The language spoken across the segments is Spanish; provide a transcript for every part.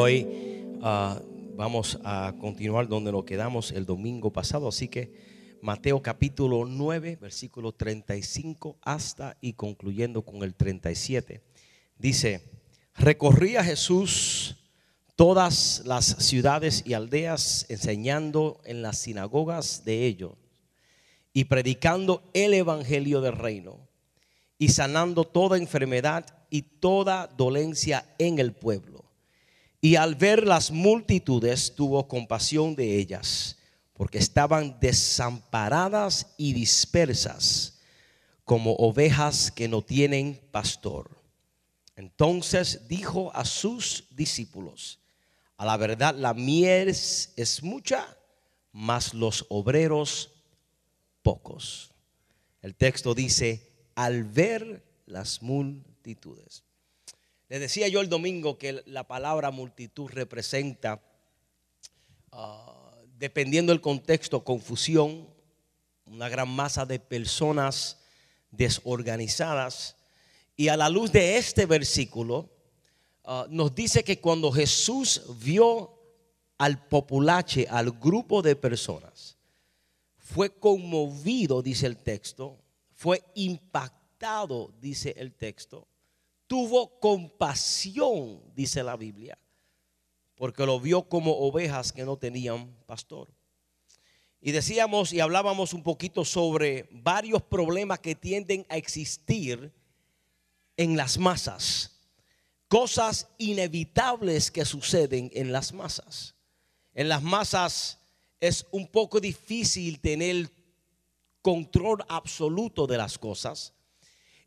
Hoy ah, vamos a continuar donde nos quedamos el domingo pasado, así que Mateo capítulo 9, versículo 35 hasta y concluyendo con el 37. Dice, recorría Jesús todas las ciudades y aldeas enseñando en las sinagogas de ellos y predicando el evangelio del reino y sanando toda enfermedad y toda dolencia en el pueblo. Y al ver las multitudes tuvo compasión de ellas, porque estaban desamparadas y dispersas como ovejas que no tienen pastor. Entonces dijo a sus discípulos, a la verdad la miel es mucha, mas los obreros pocos. El texto dice, al ver las multitudes. Le decía yo el domingo que la palabra multitud representa, ah, dependiendo del contexto, confusión, una gran masa de personas desorganizadas. Y a la luz de este versículo, ah, nos dice que cuando Jesús vio al populache, al grupo de personas, fue conmovido, dice el texto, fue impactado, dice el texto tuvo compasión, dice la Biblia, porque lo vio como ovejas que no tenían pastor. Y decíamos y hablábamos un poquito sobre varios problemas que tienden a existir en las masas, cosas inevitables que suceden en las masas. En las masas es un poco difícil tener control absoluto de las cosas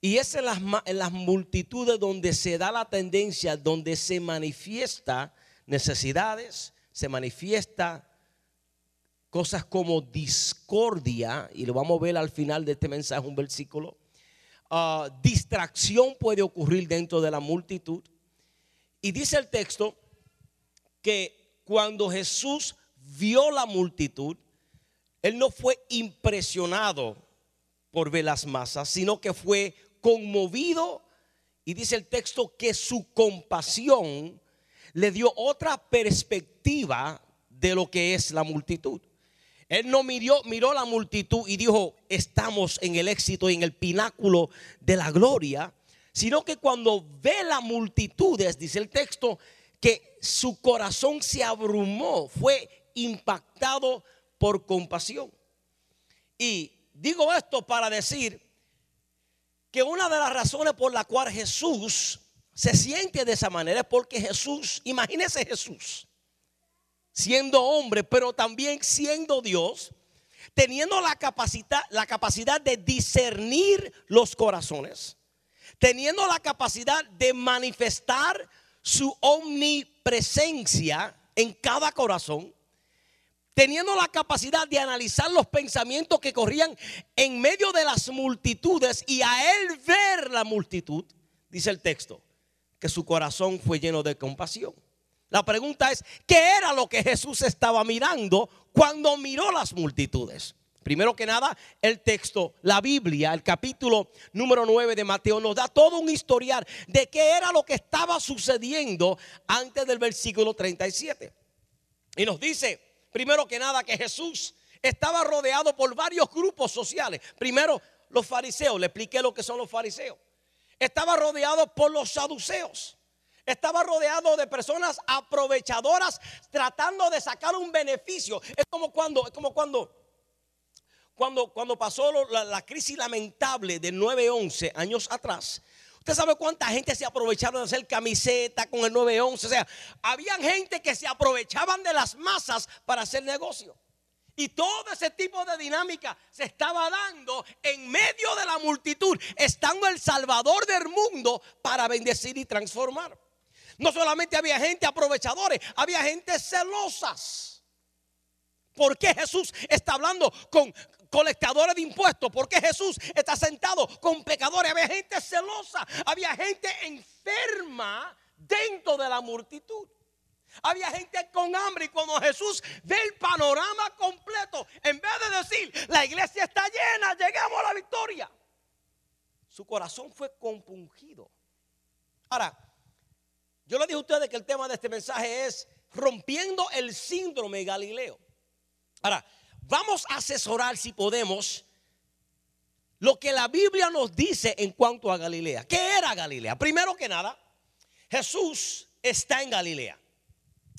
y es en las, en las multitudes donde se da la tendencia, donde se manifiesta necesidades, se manifiesta cosas como discordia, y lo vamos a ver al final de este mensaje, un versículo. Ah, distracción puede ocurrir dentro de la multitud. Y dice el texto que cuando Jesús vio la multitud, él no fue impresionado por ver las masas, sino que fue conmovido y dice el texto que su compasión le dio otra perspectiva de lo que es la multitud. Él no miró, miró la multitud y dijo, estamos en el éxito y en el pináculo de la gloria, sino que cuando ve la multitudes, dice el texto, que su corazón se abrumó, fue impactado por compasión. Y digo esto para decir que una de las razones por la cual Jesús se siente de esa manera es porque Jesús, imagínese Jesús, siendo hombre, pero también siendo Dios, teniendo la capacidad, la capacidad de discernir los corazones, teniendo la capacidad de manifestar su omnipresencia en cada corazón, teniendo la capacidad de analizar los pensamientos que corrían en medio de las multitudes y a él ver la multitud, dice el texto, que su corazón fue lleno de compasión. La pregunta es, ¿qué era lo que Jesús estaba mirando cuando miró las multitudes? Primero que nada, el texto, la Biblia, el capítulo número 9 de Mateo nos da todo un historial de qué era lo que estaba sucediendo antes del versículo 37. Y nos dice, primero que nada, que Jesús estaba rodeado por varios grupos sociales. Primero, los fariseos, le expliqué lo que son los fariseos. Estaba rodeado por los saduceos. Estaba rodeado de personas aprovechadoras tratando de sacar un beneficio. Es como cuando, es como cuando, cuando, cuando pasó la, crisis lamentable de 9-11 años atrás Usted sabe cuánta gente se aprovecharon de hacer camiseta con el 911. O sea, había gente que se aprovechaban de las masas para hacer negocio. Y todo ese tipo de dinámica se estaba dando en medio de la multitud, estando el Salvador del mundo para bendecir y transformar. No solamente había gente aprovechadores, había gente celosas. ¿Por qué Jesús está hablando con, colectadores de impuestos. Porque Jesús está sentado con pecadores. Había gente celosa, había gente enferma dentro de la multitud. Había gente con hambre y cuando Jesús ve el panorama completo, en vez de decir, la iglesia está llena, llegamos a la victoria, su corazón fue compungido. Ahora, Yo le dije a ustedes que el tema de este mensaje es rompiendo el síndrome Galileo. Ahora, vamos a asesorar si podemos lo que la Biblia nos dice en cuanto a Galilea. ¿Qué era Galilea? Primero que nada, Jesús está en Galilea.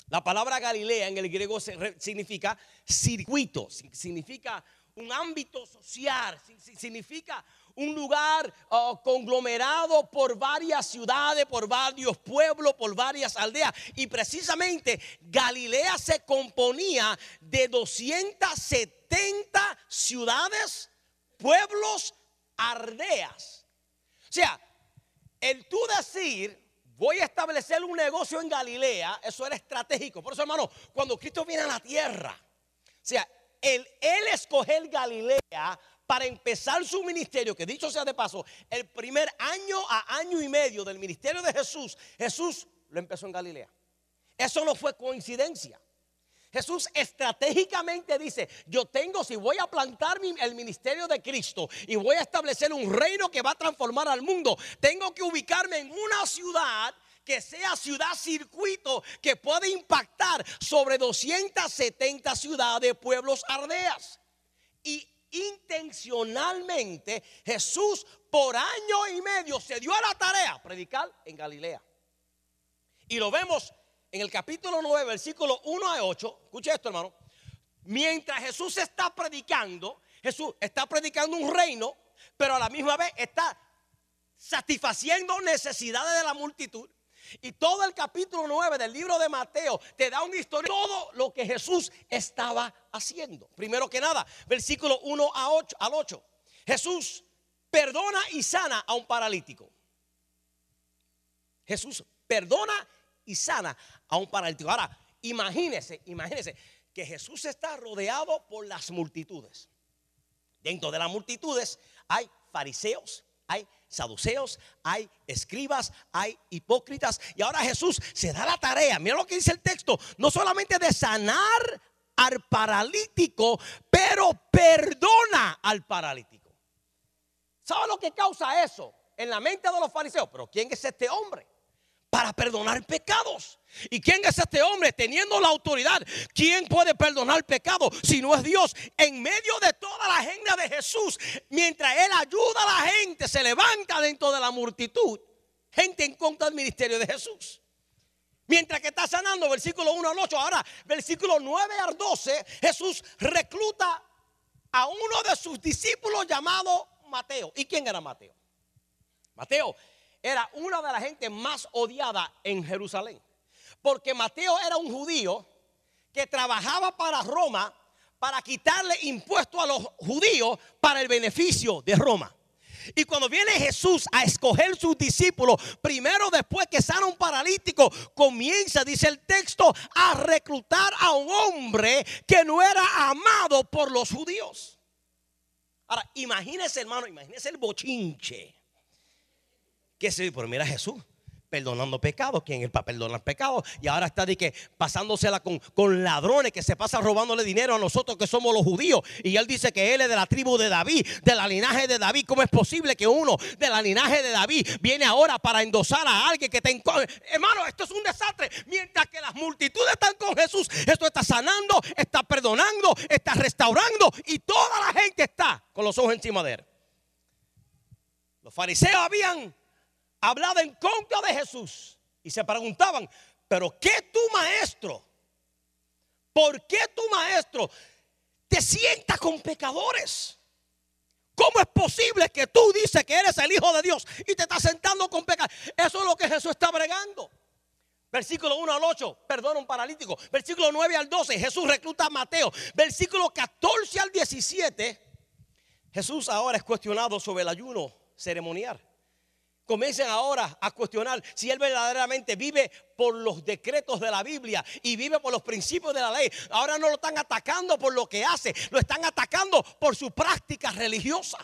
La palabra Galilea en el griego significa circuito, significa un ámbito social, significa un lugar oh, conglomerado por varias ciudades, por varios pueblos, por varias aldeas. Y precisamente Galilea se componía de 270 ciudades, pueblos, aldeas. O sea, el tú decir, voy a establecer un negocio en Galilea, eso era estratégico. Por eso, hermano, cuando Cristo viene a la tierra, o sea, el, él escoger Galilea para empezar su ministerio, que dicho sea de paso, el primer año a año y medio del ministerio de Jesús, Jesús lo empezó en Galilea. Eso no fue coincidencia. Jesús estratégicamente dice, yo tengo, si voy a plantar el ministerio de Cristo y voy a establecer un reino que va a transformar al mundo, tengo que ubicarme en una ciudad que sea ciudad circuito que pueda impactar sobre 270 ciudades, pueblos, aldeas. Y intencionalmente Jesús por año y medio se dio a la tarea predicar en Galilea. Y lo vemos en el capítulo 9, versículo 1 a 8. Escuche esto, hermano. Mientras Jesús está predicando, Jesús está predicando un reino, pero a la misma vez está satisfaciendo necesidades de la multitud. Y todo el capítulo 9 del libro de Mateo te da una historia de todo lo que Jesús estaba haciendo. Primero que nada, versículo 1 a 8, al 8. Jesús perdona y sana a un paralítico. Jesús perdona y sana a un paralítico. Ahora, imagínese, imagínese que Jesús está rodeado por las multitudes. Dentro de las multitudes hay fariseos, hay saduceos, hay escribas, hay hipócritas. Y ahora Jesús se da la tarea, mira lo que dice el texto, no solamente de sanar al paralítico, pero perdona al paralítico. ¿Sabe lo que causa eso en la mente de los fariseos? Pero ¿quién es este hombre? Para perdonar pecados. ¿Y quién es este hombre teniendo la autoridad? ¿Quién puede perdonar pecados si no es Dios? En medio de toda la agenda de Jesús, mientras Él ayuda a la gente, se levanta dentro de la multitud, gente en contra del ministerio de Jesús. Mientras que está sanando, versículo 1 al 8, ahora versículo 9 al 12, Jesús recluta a uno de sus discípulos llamado Mateo. ¿Y quién era Mateo? Mateo era una de las gente más odiada en Jerusalén. Porque Mateo era un judío que trabajaba para Roma para quitarle impuestos a los judíos para el beneficio de Roma. Y cuando viene Jesús a escoger sus discípulos, primero después que sana un paralítico, comienza, dice el texto, a reclutar a un hombre que no era amado por los judíos. Ahora, imagínese hermano, imagínese el bochinche que se, pero mira Jesús perdonando pecados, quien es para perdonar pecados, y ahora está de que pasándosela con, con ladrones que se pasan robándole dinero a nosotros que somos los judíos, y él dice que él es de la tribu de David, de la linaje de David, ¿cómo es posible que uno de la linaje de David viene ahora para endosar a alguien que está en hermano, esto es un desastre, mientras que las multitudes están con Jesús, esto está sanando, está perdonando, está restaurando, y toda la gente está con los ojos encima de él. Los fariseos habían hablaba en contra de Jesús y se preguntaban, pero ¿qué tu maestro? ¿Por qué tu maestro te sienta con pecadores? ¿Cómo es posible que tú dices que eres el Hijo de Dios y te estás sentando con pecadores? Eso es lo que Jesús está bregando. Versículo 1 al 8, perdona un paralítico. Versículo 9 al 12, Jesús recluta a Mateo. Versículo 14 al 17, Jesús ahora es cuestionado sobre el ayuno ceremonial comiencen ahora a cuestionar si él verdaderamente vive por los decretos de la Biblia y vive por los principios de la ley. Ahora no lo están atacando por lo que hace, lo están atacando por su práctica religiosa.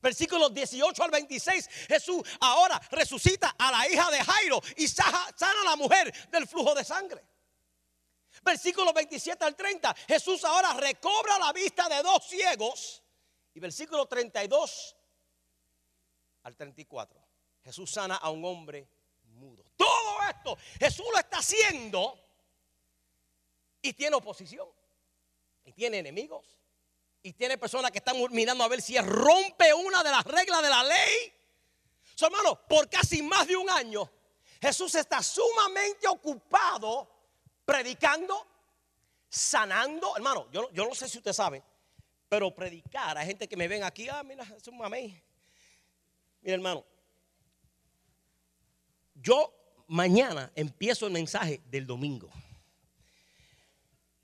Versículos 18 al 26, Jesús ahora resucita a la hija de Jairo y sana a la mujer del flujo de sangre. Versículos 27 al 30, Jesús ahora recobra la vista de dos ciegos. Y versículo 32 al 34. Jesús sana a un hombre mudo. Todo esto Jesús lo está haciendo y tiene oposición. Y tiene enemigos. Y tiene personas que están mirando a ver si rompe una de las reglas de la ley. So, hermano, por casi más de un año, Jesús está sumamente ocupado predicando, sanando. Hermano, yo, yo no sé si usted sabe, pero predicar, hay gente que me ven aquí, ah, mira, es un mamey. Mira, hermano, yo mañana empiezo el mensaje del domingo.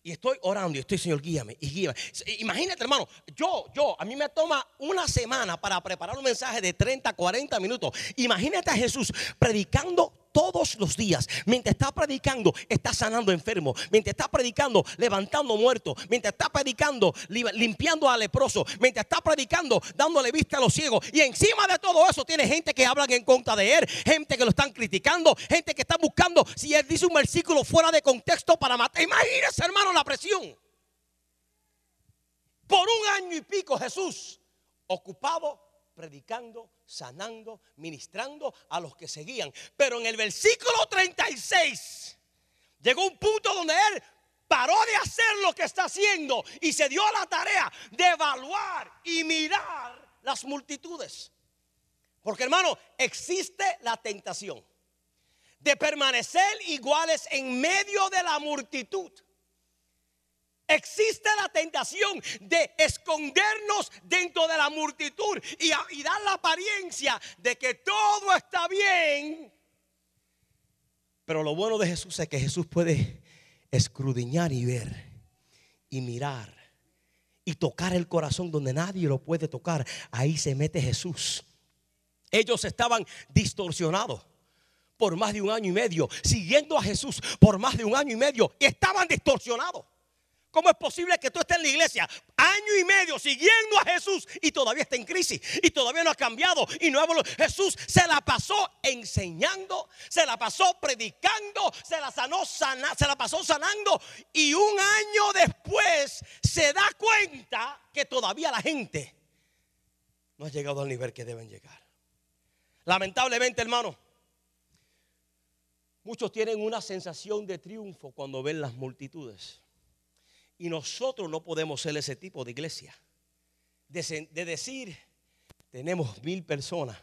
Y estoy orando y estoy, Señor, guíame y guíame. Imagínate, hermano, yo, yo, a mí me toma una semana para preparar un mensaje de 30, 40 minutos. Imagínate a Jesús predicando todos los días. Mientras está predicando, está sanando enfermos. Mientras está predicando, levantando muertos. Mientras está predicando, limpiando a leproso. Mientras está predicando, dándole vista a los ciegos. Y encima de todo eso, tiene gente que hablan en contra de él. Gente que lo están criticando. Gente que está buscando si él dice un versículo fuera de contexto para matar. Imagínese, hermano, la presión. Por un año y pico Jesús ocupado predicando, sanando, ministrando a los que seguían. Pero en el versículo 36 llegó un punto donde él paró de hacer lo que está haciendo y se dio la tarea de evaluar y mirar las multitudes. Porque hermano, existe la tentación de permanecer iguales en medio de la multitud. Existe la tentación de escondernos dentro de la multitud y, dar la apariencia de que todo está bien. Pero lo bueno de Jesús es que Jesús puede escrudiñar y ver y mirar y tocar el corazón donde nadie lo puede tocar. Ahí se mete Jesús. Ellos estaban distorsionados por más de un año y medio, siguiendo a Jesús por más de un año y medio, y estaban distorsionados. ¿Cómo es posible que tú estés en la iglesia año y medio siguiendo a Jesús y todavía está en crisis y todavía no ha cambiado y no ha Jesús se la pasó enseñando, se la pasó predicando, se la sanó se la pasó sanando y un año después se da cuenta que todavía la gente no ha llegado al nivel que deben llegar. Lamentablemente, hermano, muchos tienen una sensación de triunfo cuando ven las multitudes. Y nosotros no podemos ser ese tipo de iglesia. De, decir, tenemos mil personas,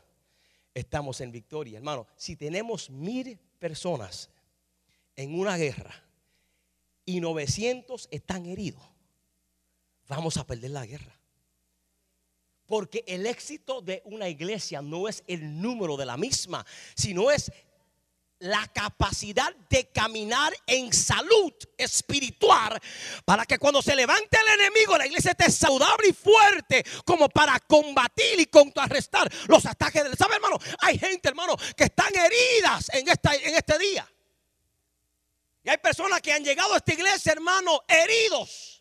estamos en victoria. Hermano, si tenemos mil personas en una guerra y 900 están heridos, vamos a perder la guerra. Porque el éxito de una iglesia no es el número de la misma, sino es la capacidad de caminar en salud espiritual para que cuando se levante el enemigo la iglesia esté saludable y fuerte como para combatir y contrarrestar los ataques del ¿sabe hermano? Hay gente hermano que están heridas en, esta, en este día y hay personas que han llegado a esta iglesia hermano heridos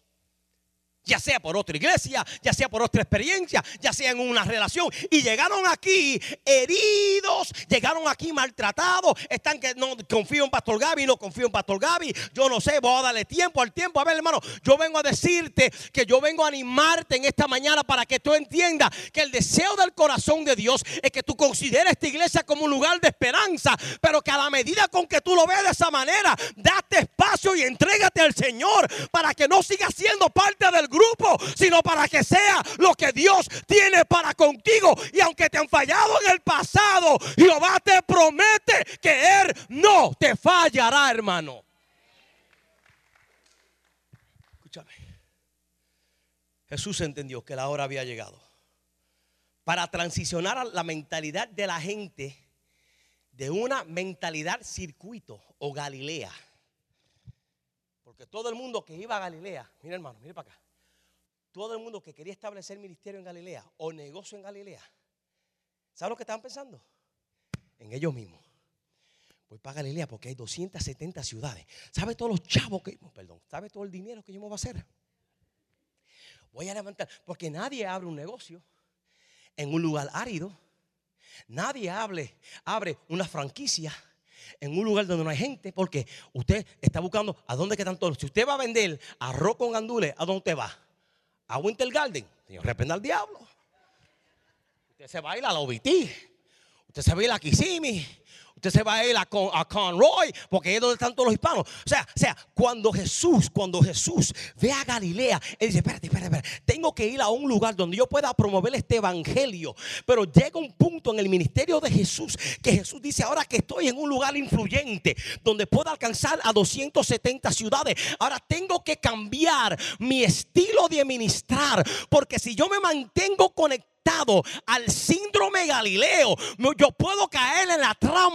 ya sea por otra iglesia, ya sea por otra experiencia, ya sea en una relación. Y llegaron aquí heridos, llegaron aquí maltratados. Están que no confío en Pastor Gaby, no confío en Pastor Gaby. Yo no sé, voy a darle tiempo al tiempo. A ver, hermano, yo vengo a decirte que yo vengo a animarte en esta mañana para que tú entiendas que el deseo del corazón de Dios es que tú consideres esta iglesia como un lugar de esperanza, pero que a la medida con que tú lo ves de esa manera, date espacio y entrégate al Señor para que no sigas siendo parte del grupo sino para que sea lo que Dios tiene para contigo. Y aunque te han fallado en el pasado, Jehová te promete que Él no te fallará, hermano. Escúchame. Jesús entendió que la hora había llegado para transicionar a la mentalidad de la gente de una mentalidad circuito o Galilea. Porque todo el mundo que iba a Galilea, mira hermano, mire para acá todo el mundo que quería establecer ministerio en Galilea o negocio en Galilea, ¿saben lo que estaban pensando? En ellos mismos. Voy para Galilea porque hay 270 ciudades. ¿Sabe todos los chavos que, perdón, sabe todo el dinero que yo me voy a hacer? Voy a levantar, porque nadie abre un negocio en un lugar árido. Nadie abre, abre una franquicia en un lugar donde no hay gente, porque usted está buscando a dónde quedan todos. Si usted va a vender arroz con gandules, ¿a dónde usted va? a Winter Garden. Señor, reprenda al diablo. Usted se baila a la OBT. Usted se baila a Kisimi. Usted se va a ir a, Conroy, porque es donde están todos los hispanos. O sea, o sea, cuando Jesús, cuando Jesús ve a Galilea, él dice, espérate, espérate, espérate, tengo que ir a un lugar donde yo pueda promover este evangelio. Pero llega un punto en el ministerio de Jesús que Jesús dice, ahora que estoy en un lugar influyente, donde puedo alcanzar a 270 ciudades, ahora tengo que cambiar mi estilo de ministrar, porque si yo me mantengo conectado, al síndrome Galileo, yo puedo caer en la trampa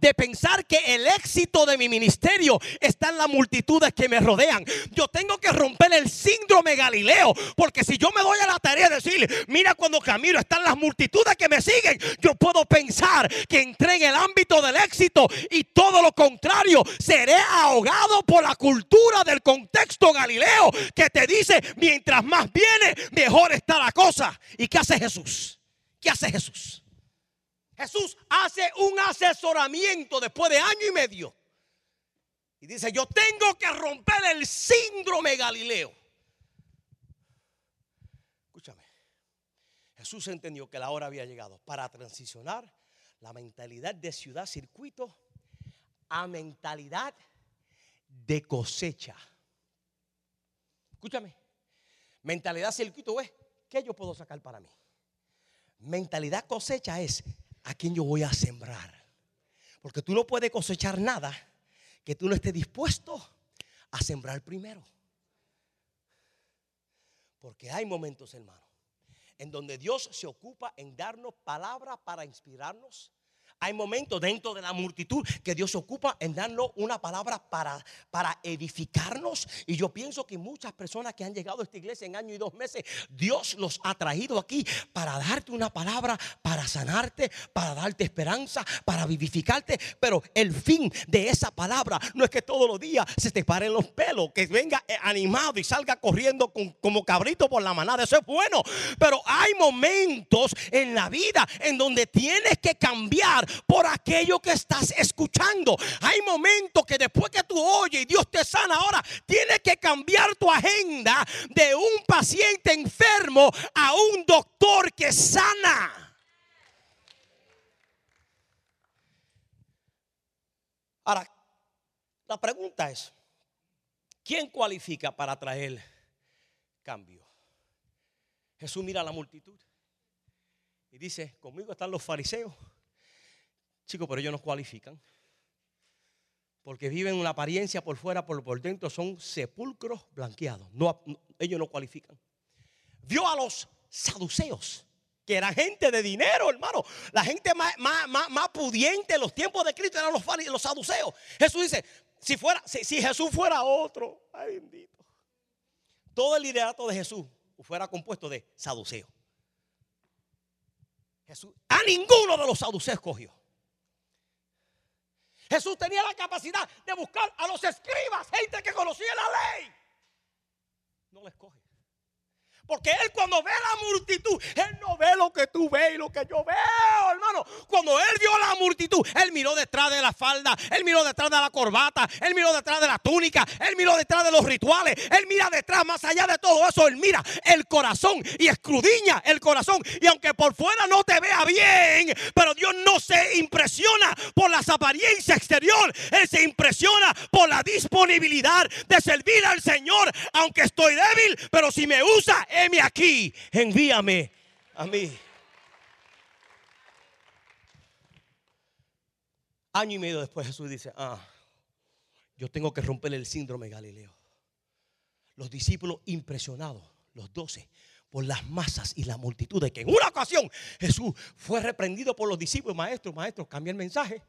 de pensar que el éxito de mi ministerio está en las multitudes que me rodean. Yo tengo que romper el síndrome Galileo, porque si yo me doy a la tarea de decir, mira cuando camino están las multitudes que me siguen, yo puedo pensar que entré en el ámbito del éxito y todo lo contrario, seré ahogado por la cultura del contexto Galileo que te dice, mientras más viene, mejor está la cosa. ¿Y qué hace Jesús? Jesús? ¿Qué hace Jesús? Jesús hace un asesoramiento después de año y medio. Y dice, yo tengo que romper el síndrome Galileo. Escúchame. Jesús entendió que la hora había llegado para transicionar la mentalidad de ciudad circuito a mentalidad de cosecha. Escúchame. Mentalidad circuito es, ¿qué yo puedo sacar para mí? Mentalidad cosecha es a quién yo voy a sembrar. Porque tú no puedes cosechar nada que tú no estés dispuesto a sembrar primero. Porque hay momentos, hermano, en donde Dios se ocupa en darnos palabras para inspirarnos, hay momentos dentro de la multitud que Dios se ocupa en darnos una palabra para, para edificarnos. Y yo pienso que muchas personas que han llegado a esta iglesia en año y dos meses, Dios los ha traído aquí para darte una palabra, para sanarte, para darte esperanza, para vivificarte. Pero el fin de esa palabra no es que todos los días se te paren los pelos, que venga animado y salga corriendo como cabrito por la manada. Eso es bueno. Pero hay momentos en la vida en donde tienes que cambiar por aquello que estás escuchando. Hay momentos que después que tú oyes y Dios te sana ahora, tienes que cambiar tu agenda de un paciente enfermo a un doctor que sana. Ahora, la pregunta es, ¿quién cualifica para traer cambio? Jesús mira a la multitud y dice, conmigo están los fariseos Chicos, pero ellos no cualifican. Porque viven una apariencia por fuera, por, dentro son sepulcros blanqueados. No, ellos no cualifican. Vio a los saduceos, que eran gente de dinero, hermano. La gente más, más, pudiente en los tiempos de Cristo eran los, los saduceos. Jesús dice, si, fuera, si Jesús fuera otro, ay bendito. Todo el liderato de Jesús fuera compuesto de saduceos. Jesús a ninguno de los saduceos cogió. Jesús tenía la capacidad de buscar a los escribas, gente que conocía la ley. No les coge. Porque Él cuando ve la multitud, Él no ve lo que tú ves y lo que yo veo, hermano. Cuando Él vio la multitud, Él miró detrás de la falda, Él miró detrás de la corbata, Él miró detrás de la túnica, Él miró detrás de los rituales, Él mira detrás, más allá de todo eso, Él mira el corazón y escrudiña el corazón. Y aunque por fuera no te vea bien, pero Dios no se impresiona por las apariencias exterior, Él se impresiona por la disponibilidad de servir al Señor, aunque estoy débil, pero si me usa, heme aquí, envíame a mí. Año y medio después Jesús dice, ah, yo tengo que romper el síndrome Galileo. Los discípulos impresionados, los doce, por las masas y la multitud, de que en una ocasión Jesús fue reprendido por los discípulos, maestros, maestros, cambia el mensaje,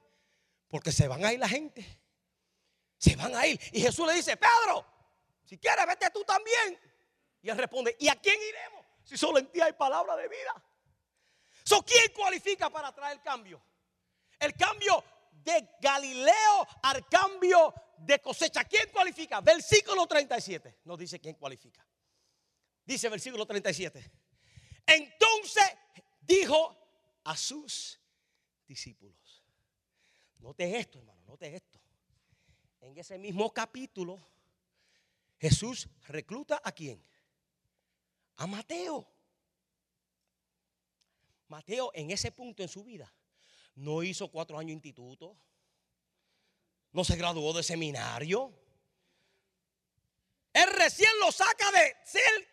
porque se van a ir la gente. Se van a ir. Y Jesús le dice, Pedro, si quieres, vete tú también. Y él responde, ¿y a quién iremos? Si solo en ti hay palabra de vida. So, ¿Quién cualifica para traer cambio? El cambio de Galileo al cambio de cosecha. ¿Quién cualifica? Versículo 37 nos dice quién cualifica. Dice versículo 37. Entonces dijo a sus discípulos. Note esto, hermano, note esto. En ese mismo capítulo, Jesús recluta a quién? A Mateo. Mateo en ese punto en su vida no hizo cuatro años de instituto, no se graduó de seminario. Él recién lo saca de ser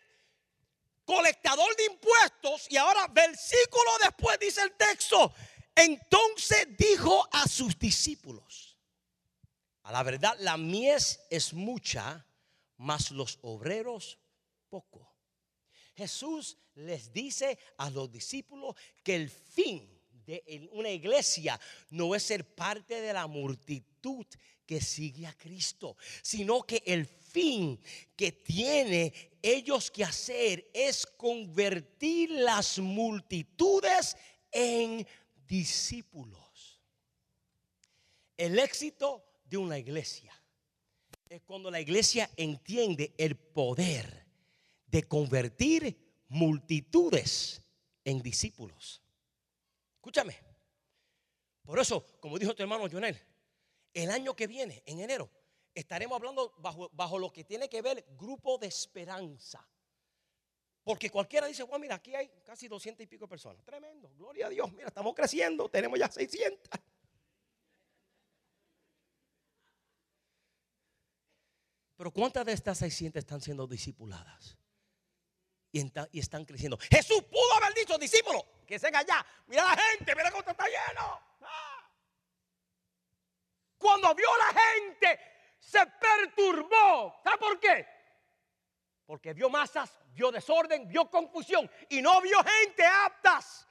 colectador de impuestos y ahora versículo después dice el texto, entonces dijo a sus discípulos, a la verdad la mies es mucha, mas los obreros poco. Jesús les dice a los discípulos que el fin de una iglesia no es ser parte de la multitud que sigue a Cristo, sino que el fin que tiene ellos que hacer es convertir las multitudes en discípulos. El éxito de una iglesia es cuando la iglesia entiende el poder de convertir multitudes en discípulos. Escúchame. Por eso, como dijo tu hermano Jonel, el año que viene, en enero, estaremos hablando bajo, bajo lo que tiene que ver grupo de esperanza. Porque cualquiera dice, bueno, mira, aquí hay casi 200 y pico personas. Tremendo, gloria a Dios. Mira, estamos creciendo, tenemos ya 600. Pero ¿cuántas de estas 600 están siendo discipuladas? Y, están creciendo. Jesús pudo haber dicho, discípulos, que sean allá. Mira la gente, mira cómo está lleno. Ah. Cuando vio la gente, se perturbó. ¿Sabe por qué? Porque vio masas, vio desorden, vio confusión y no vio gente aptas.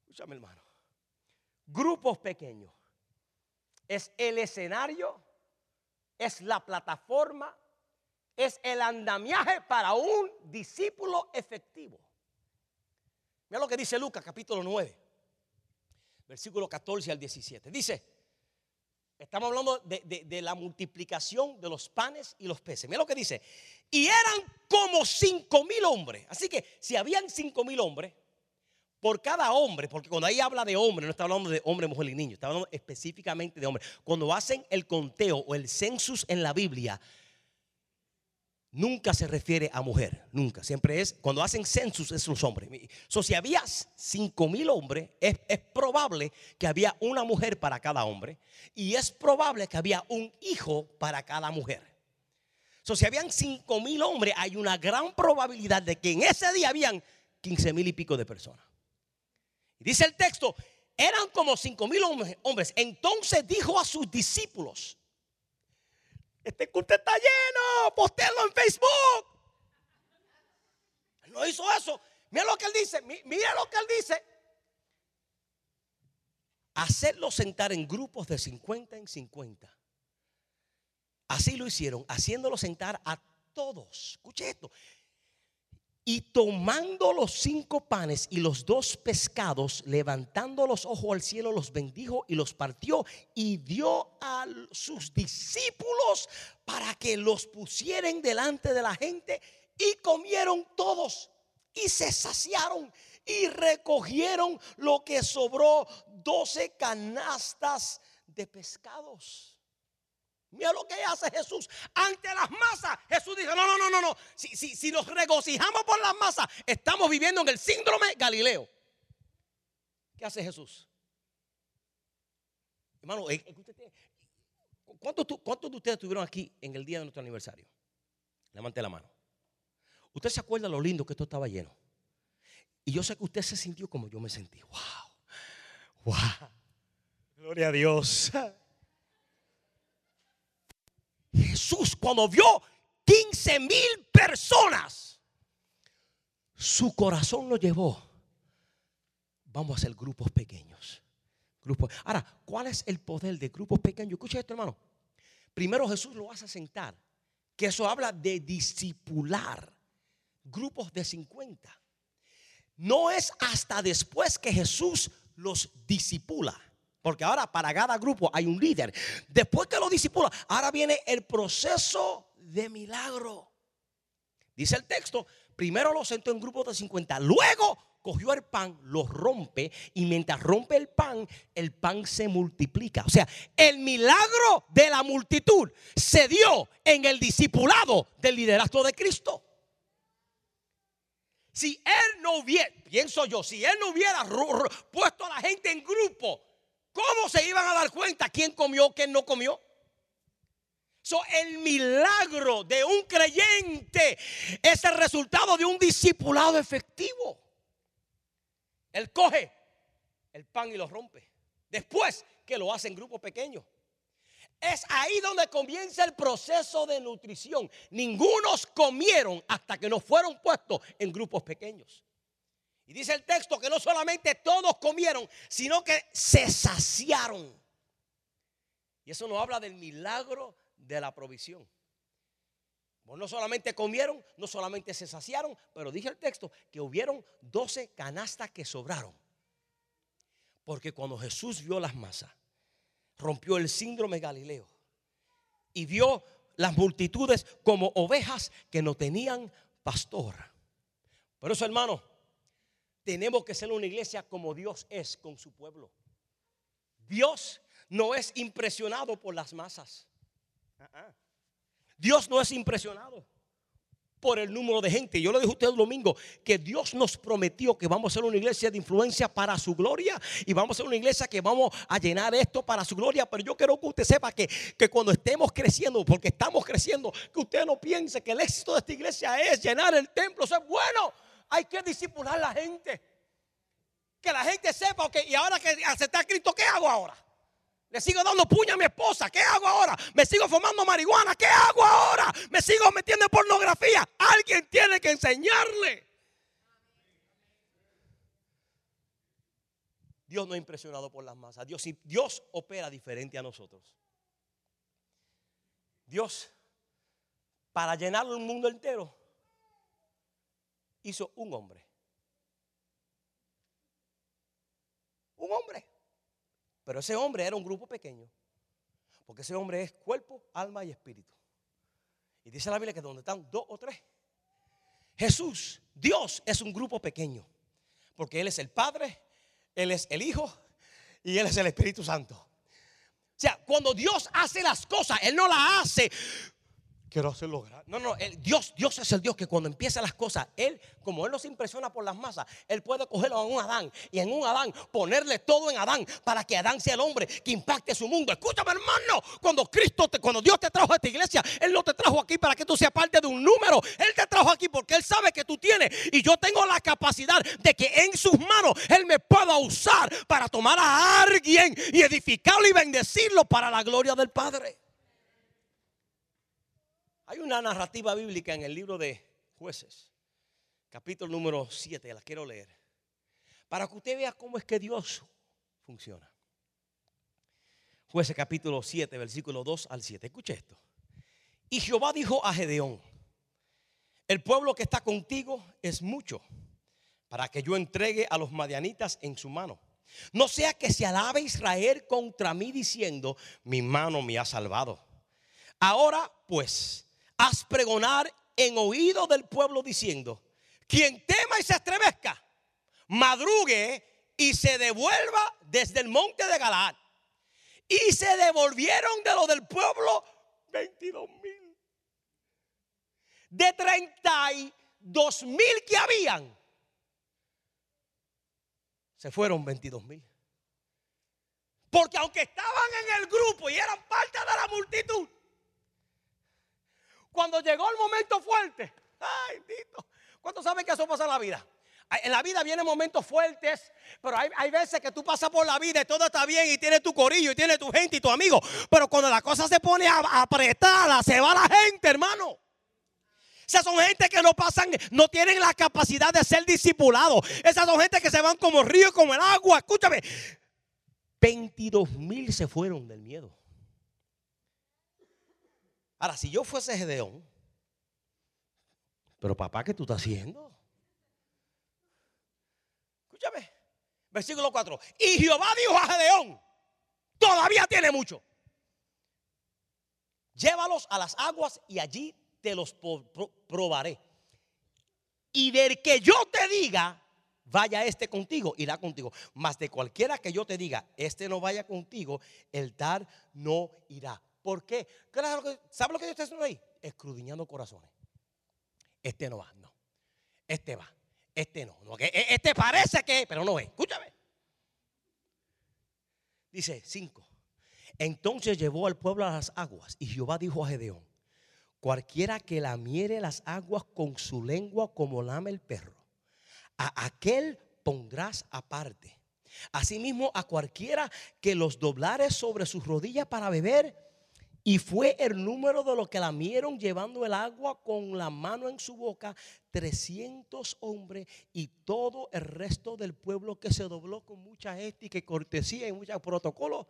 Escúchame, hermano. Grupos pequeños. Es el escenario, es la plataforma, es el andamiaje para un discípulo efectivo. Mira lo que dice Lucas capítulo 9, versículo 14 al 17. Dice, Estamos hablando de, la multiplicación de los panes y los peces. Mira lo que dice. Y eran como cinco mil hombres. Así que si habían cinco mil hombres, por cada hombre, porque cuando ahí habla de hombre, no está hablando de hombre, mujer y niño, está hablando específicamente de hombre. Cuando hacen el conteo o el census en la Biblia, nunca se refiere a mujer, nunca. Siempre es, cuando hacen census es los hombres. So, si había cinco mil hombres, es, probable que había una mujer para cada hombre y es probable que había un hijo para cada mujer. So, si habían cinco mil hombres, hay una gran probabilidad de que en ese día habían 15 mil y pico de personas. Dice el texto, eran como cinco mil hombres. Entonces dijo a sus discípulos, este culto está lleno, postearlo en Facebook. Él no hizo eso. Mira lo que él dice, mira lo que él dice. Hacerlo sentar en grupos de 50 en 50. Así lo hicieron, haciéndolo sentar a todos. Escuche esto. Y tomando los cinco panes y los dos pescados, levantando los ojos al cielo, los bendijo y los partió y dio a sus discípulos para que los pusieran delante de la gente y comieron todos y se saciaron y recogieron lo que sobró, doce canastas de pescados. Mira lo que hace Jesús ante las masas. Jesús dice, no, no, no, no, no. Si, si, si nos regocijamos por las masas, estamos viviendo en el síndrome Galileo. ¿Qué hace Jesús? Hermano, ¿cuántos, ¿cuántos de ustedes estuvieron aquí en el día de nuestro aniversario? Levante la mano. Usted se acuerda lo lindo que esto estaba lleno. Y yo sé que usted se sintió como yo me sentí. Wow. Wow. Gloria a Dios. Jesús cuando vio 15 mil personas, su corazón lo llevó. Vamos a hacer grupos pequeños. Grupos. Ahora, ¿cuál es el poder de grupos pequeños? Escucha esto, hermano. Primero Jesús lo hace sentar. Que eso habla de discipular. Grupos de 50. No es hasta después que Jesús los disipula. Porque ahora para cada grupo hay un líder. Después que lo disipula, ahora viene el proceso de milagro. Dice el texto, primero lo sentó en grupos de 50, luego cogió el pan, lo rompe y mientras rompe el pan, el pan se multiplica. O sea, el milagro de la multitud se dio en el discipulado del liderazgo de Cristo. Si él no hubiera, pienso yo, si él no hubiera puesto a la gente en grupo, ¿cómo se iban a dar cuenta quién comió, quién no comió? So, el milagro de un creyente es el resultado de un discipulado efectivo. Él coge el pan y lo rompe. Después que lo hace en grupos pequeños. Es ahí donde comienza el proceso de nutrición. Ningunos comieron hasta que no fueron puestos en grupos pequeños. Y dice el texto que no solamente todos comieron, sino que se saciaron. Y eso nos habla del milagro de la provisión. no solamente comieron, no solamente se saciaron, pero dice el texto que hubieron 12 canastas que sobraron. Porque cuando Jesús vio las masas, rompió el síndrome Galileo y vio las multitudes como ovejas que no tenían pastor. Por eso, hermano, tenemos que ser una iglesia como Dios es con su pueblo. Dios no es impresionado por las masas. Dios no es impresionado por el número de gente. Yo le dije a usted el domingo que Dios nos prometió que vamos a ser una iglesia de influencia para su gloria y vamos a ser una iglesia que vamos a llenar esto para su gloria. Pero yo quiero que usted sepa que, que cuando estemos creciendo, porque estamos creciendo, que usted no piense que el éxito de esta iglesia es llenar el templo. Eso es bueno. Hay que disipular a la gente. Que la gente sepa, que y ahora que aceptar a Cristo, ¿qué hago ahora? Le sigo dando puña a mi esposa. ¿Qué hago ahora? Me sigo fumando marihuana. ¿Qué hago ahora? Me sigo metiendo en pornografía. Alguien tiene que enseñarle. Dios no es impresionado por las masas. Dios, Dios opera diferente a nosotros. Dios, para llenar el mundo entero, hizo un hombre. Un hombre. Pero ese hombre era un grupo pequeño. Porque ese hombre es cuerpo, alma y espíritu. Y dice la Biblia que donde están dos o tres. Jesús, Dios es un grupo pequeño. Porque Él es el Padre, Él es el Hijo y Él es el Espíritu Santo. O sea, cuando Dios hace las cosas, Él no las hace quiero hacerlo. No, no, Dios, Dios es el Dios que cuando empieza las cosas, Él, como Él nos impresiona por las masas, Él puede cogerlo a un Adán y en un Adán ponerle todo en Adán para que Adán sea el hombre que impacte su mundo. Escúchame, hermano, cuando Cristo, te, cuando Dios te trajo a esta iglesia, Él no te trajo aquí para que tú seas parte de un número. Él te trajo aquí porque Él sabe que tú tienes y yo tengo la capacidad de que en sus manos Él me pueda usar para tomar a alguien y edificarlo y bendecirlo para la gloria del Padre. Hay una narrativa bíblica en el libro de jueces, capítulo número 7, la quiero leer, para que usted vea cómo es que Dios funciona. Jueces capítulo 7, versículo 2 al 7. Escuche esto. Y Jehová dijo a Gedeón, el pueblo que está contigo es mucho para que yo entregue a los madianitas en su mano. No sea que se alabe Israel contra mí diciendo, mi mano me ha salvado. Ahora pues, haz pregonar en oído del pueblo diciendo, quien tema y se estremezca, madrugue y se devuelva desde el monte de Galaad. Y se devolvieron de lo del pueblo 22 mil. De 32 mil que habían, se fueron 22 mil. Porque aunque estaban en el grupo y eran parte de la multitud, cuando llegó el momento fuerte, ay, Tito, ¿cuántos saben que eso pasa en la vida? En la vida vienen momentos fuertes, pero hay, veces que tú pasas por la vida y todo está bien y tienes tu corillo y tienes tu gente y tu amigo. Pero cuando la cosa se pone apretada, se va la gente, hermano. Sea, son gente que no pasan, no tienen la capacidad de ser discipulados. Esas son gente que se van como río, como el agua. Escúchame, 22 mil se fueron del miedo. Ahora, si yo fuese Gedeón, pero papá, ¿qué tú estás haciendo? Escúchame, versículo 4. Y Jehová dijo a Gedeón, todavía tiene mucho. Llévalos a las aguas y allí te los probaré. Y del que yo te diga, vaya este contigo, irá contigo. Mas de cualquiera que yo te diga, este no vaya contigo, el tal no irá. ¿Por qué? ¿Sabe lo que Dios está haciendo ahí? Escrudiñando corazones. Este no va, no. Este va. Este no, e, este parece que, pero no es. Escúchame. Dice 5. Entonces llevó al pueblo a las aguas y Jehová dijo a Gedeón, cualquiera que lamiere las aguas con su lengua como lame el perro, a aquel pondrás aparte. Asimismo, a cualquiera que los doblare sobre sus rodillas para beber, y fue el número de los que lamieron llevando el agua con la mano en su boca, 300 hombres y todo el resto del pueblo que se dobló con mucha ética y cortesía y mucho protocolo.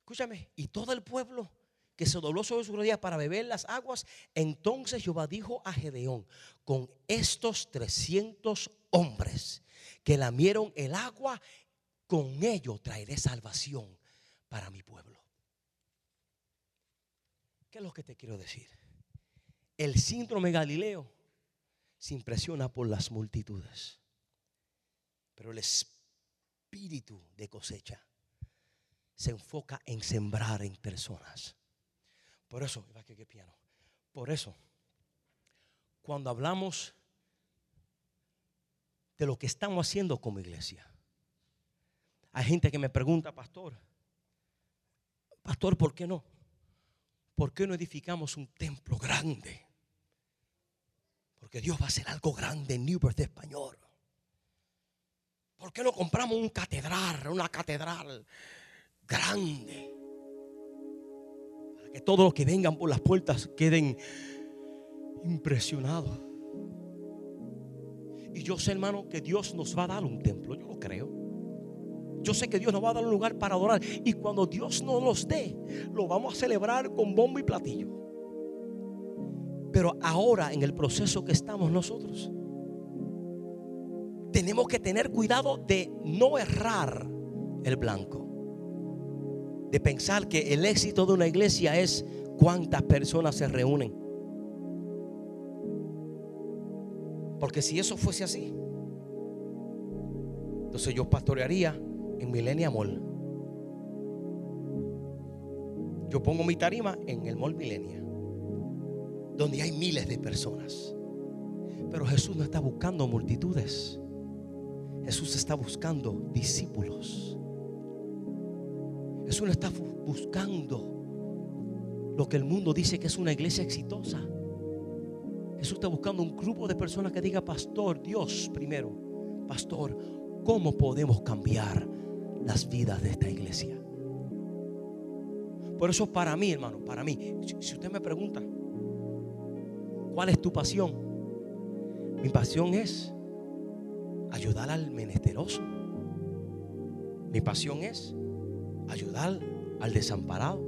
Escúchame, y todo el pueblo que se dobló sobre sus rodillas para beber las aguas, entonces Jehová dijo a Gedeón, con estos 300 hombres que lamieron el agua, con ellos traeré salvación para mi pueblo. ¿Qué es lo que te quiero decir? El síndrome Galileo se impresiona por las multitudes, pero el espíritu de cosecha se enfoca en sembrar en personas. Por eso, qué piano. Por eso, cuando hablamos de lo que estamos haciendo como iglesia, hay gente que me pregunta, pastor, Pastor, ¿por qué no? ¿Por qué no edificamos un templo grande? Porque Dios va a hacer algo grande en New Birth Español. ¿Por qué no compramos un catedral, una catedral grande? Para que todos los que vengan por las puertas queden impresionados. Y yo sé, hermano, que Dios nos va a dar un templo, yo lo creo. Yo sé que Dios nos va a dar un lugar para adorar. Y cuando Dios nos los dé, lo vamos a celebrar con bombo y platillo. Pero ahora, en el proceso que estamos nosotros, tenemos que tener cuidado de no errar el blanco. De pensar que el éxito de una iglesia es cuántas personas se reúnen. Porque si eso fuese así, entonces yo pastorearía en Millennium Mall. Yo pongo mi tarima en el Mall Millennia, donde hay miles de personas. Pero Jesús no está buscando multitudes. Jesús está buscando discípulos. Jesús no está buscando lo que el mundo dice que es una iglesia exitosa. Jesús está buscando un grupo de personas que diga, pastor, Dios primero, pastor, ¿cómo podemos cambiar las vidas de esta iglesia. Por eso para mí, hermano, para mí, si usted me pregunta, ¿cuál es tu pasión? Mi pasión es ayudar al menesteroso. Mi pasión es ayudar al desamparado.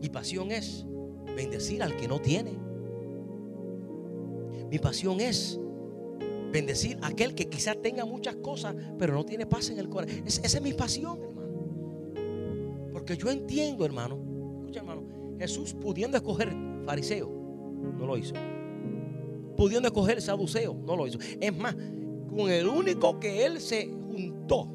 Mi pasión es bendecir al que no tiene. Mi pasión es bendecir a aquel que quizás tenga muchas cosas, pero no tiene paz en el corazón. esa es mi pasión, hermano. Porque yo entiendo, hermano. Escucha, hermano. Jesús pudiendo escoger fariseo, no lo hizo. Pudiendo escoger saduceo, no lo hizo. Es más, con el único que él se juntó.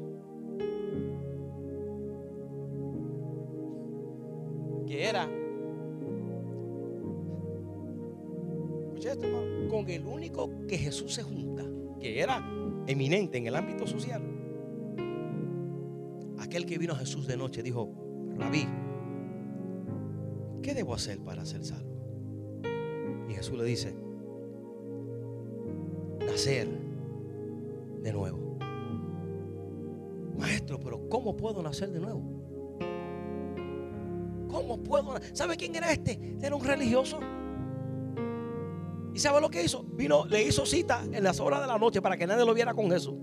Eminente en el ámbito social, aquel que vino a Jesús de noche dijo, Rabí, ¿qué debo hacer para ser salvo? Y Jesús le dice, nacer de nuevo. Maestro, pero ¿cómo puedo nacer de nuevo? ¿Cómo puedo? ¿Sabe quién era este? Era un religioso. ¿Y sabe lo que hizo? Vino, le hizo cita en las horas de la noche para que nadie lo viera con Jesús.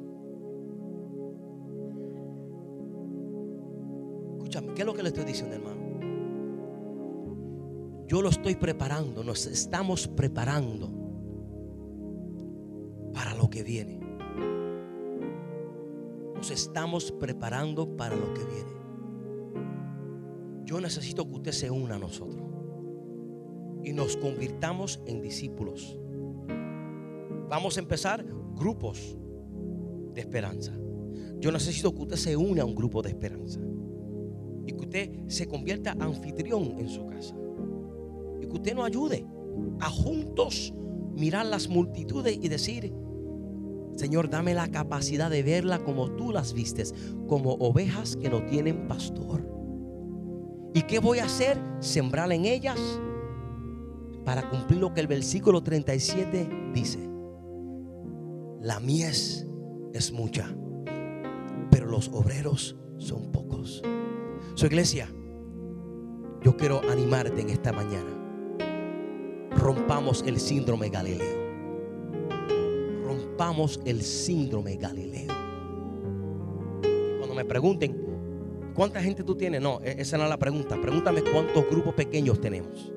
Escúchame, ¿qué es lo que le estoy diciendo, hermano? Yo lo estoy preparando, nos estamos preparando para lo que viene. Nos estamos preparando para lo que viene. Yo necesito que usted se una a nosotros y nos convirtamos en discípulos. Vamos a empezar grupos de esperanza. Yo necesito que usted se una a un grupo de esperanza. Y que usted se convierta anfitrión en su casa. Y que usted nos ayude a juntos mirar las multitudes y decir, Señor, dame la capacidad de verla como tú las vistes, como ovejas que no tienen pastor. ¿Y qué voy a hacer? Sembrar en ellas para cumplir lo que el versículo 37 dice. La mies es mucha, pero los obreros son pocos. Su iglesia, yo quiero animarte en esta mañana. Rompamos el síndrome Galileo rompamos el síndrome Galileo. Cuando me pregunten, ¿cuánta gente tú tienes? No, e-, esa no es la pregunta. Pregúntame cuántos grupos pequeños tenemos.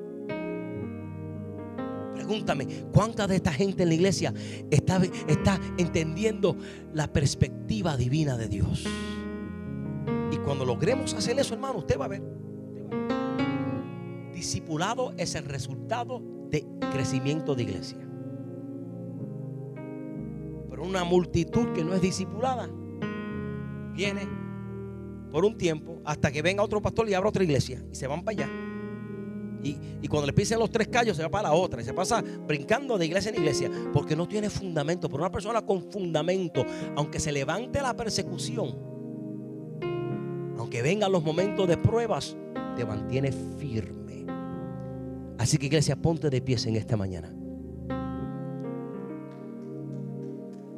Pregúntame, ¿cuánta de esta gente en la iglesia está, está entendiendo la perspectiva divina de Dios? Y cuando logremos hacer eso, hermano, usted va a ver. Discipulado es el resultado de crecimiento de iglesia una multitud que no es discipulada viene por un tiempo hasta que venga otro pastor y abra otra iglesia y se van para allá. Y, cuando le pisen los tres callos se va para la otra y se pasa brincando de iglesia en iglesia porque no tiene fundamento. Pero una persona con fundamento, aunque se levante la persecución, aunque vengan los momentos de pruebas, te mantiene firme. Así que iglesia, ponte de pies en esta mañana.